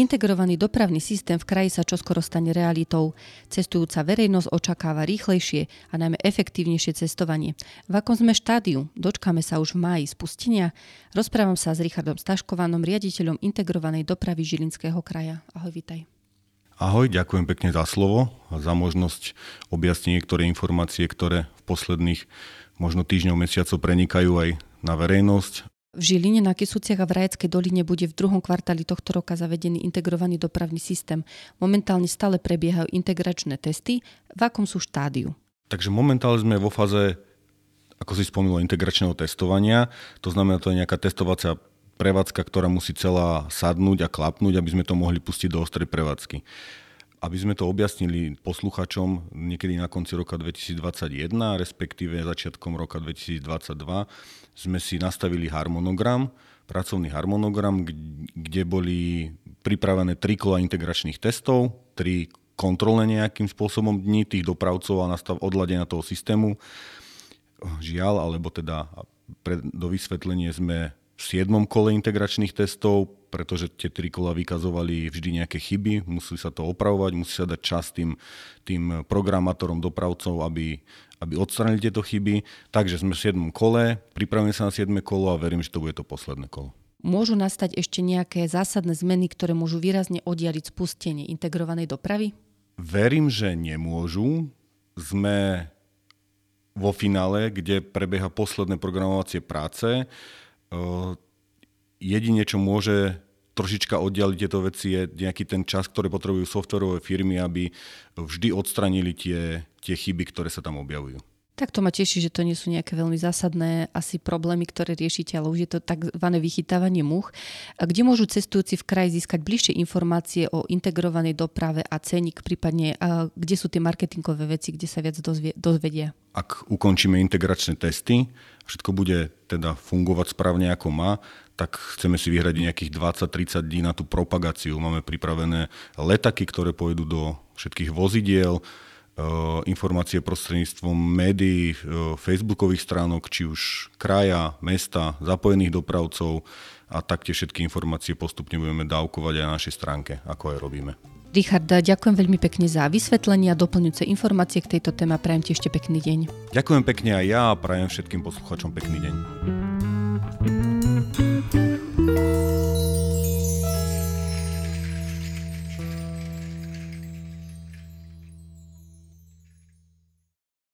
Integrovaný dopravný systém v kraji sa čoskoro stane realitou. Cestujúca verejnosť očakáva rýchlejšie a najmä efektívnejšie cestovanie. V akom sme štádiu? Dočkáme sa už v máji spustenia? Rozprávam sa s Richardom Staškovanom, riaditeľom integrovanej dopravy Žilinského kraja. Ahoj, vitaj. Ahoj, ďakujem pekne za slovo a za možnosť objasniť niektoré informácie, ktoré v posledných možno týždňov, mesiacov prenikajú aj na verejnosť v Žiline na Kisúciach a v Rajeckej doline bude v druhom kvartáli tohto roka zavedený integrovaný dopravný systém. Momentálne stále prebiehajú integračné testy. V akom sú štádiu? Takže momentálne sme vo fáze, ako si spomínal, integračného testovania. To znamená, to je nejaká testovacia prevádzka, ktorá musí celá sadnúť a klapnúť, aby sme to mohli pustiť do ostrej prevádzky. Aby sme to objasnili posluchačom niekedy na konci roka 2021, respektíve začiatkom roka 2022, sme si nastavili harmonogram, pracovný harmonogram, kde boli pripravené tri kola integračných testov, tri kontrolné nejakým spôsobom dní tých dopravcov a nastav odladenia toho systému. Žiaľ, alebo teda pre, do vysvetlenie sme v 7. kole integračných testov, pretože tie tri kola vykazovali vždy nejaké chyby, musí sa to opravovať, musí sa dať čas tým, tým programátorom, dopravcov, aby, aby odstranili tieto chyby. Takže sme v 7. kole, pripravíme sa na 7. kolo a verím, že to bude to posledné kolo. Môžu nastať ešte nejaké zásadné zmeny, ktoré môžu výrazne oddialiť spustenie integrovanej dopravy? Verím, že nemôžu. Sme vo finále, kde prebieha posledné programovacie práce. Jedine, čo môže trošička oddialiť tieto veci, je nejaký ten čas, ktorý potrebujú softverové firmy, aby vždy odstranili tie, tie chyby, ktoré sa tam objavujú. Tak to ma teší, že to nie sú nejaké veľmi zásadné asi problémy, ktoré riešite, ale už je to tzv. vychytávanie much. Kde môžu cestujúci v kraji získať bližšie informácie o integrovanej doprave a ceník, prípadne kde sú tie marketingové veci, kde sa viac dozvedia? Ak ukončíme integračné testy, všetko bude teda fungovať správne ako má, tak chceme si vyhrať nejakých 20-30 dní na tú propagáciu. Máme pripravené letaky, ktoré pôjdu do všetkých vozidiel, informácie prostredníctvom médií, facebookových stránok, či už kraja, mesta, zapojených dopravcov a taktiež všetky informácie postupne budeme dávkovať aj na našej stránke, ako aj robíme. Richard, ďakujem veľmi pekne za vysvetlenie a doplňujúce informácie k tejto téme. Prajem ti ešte pekný deň. Ďakujem pekne aj ja a prajem všetkým posluchačom pekný deň.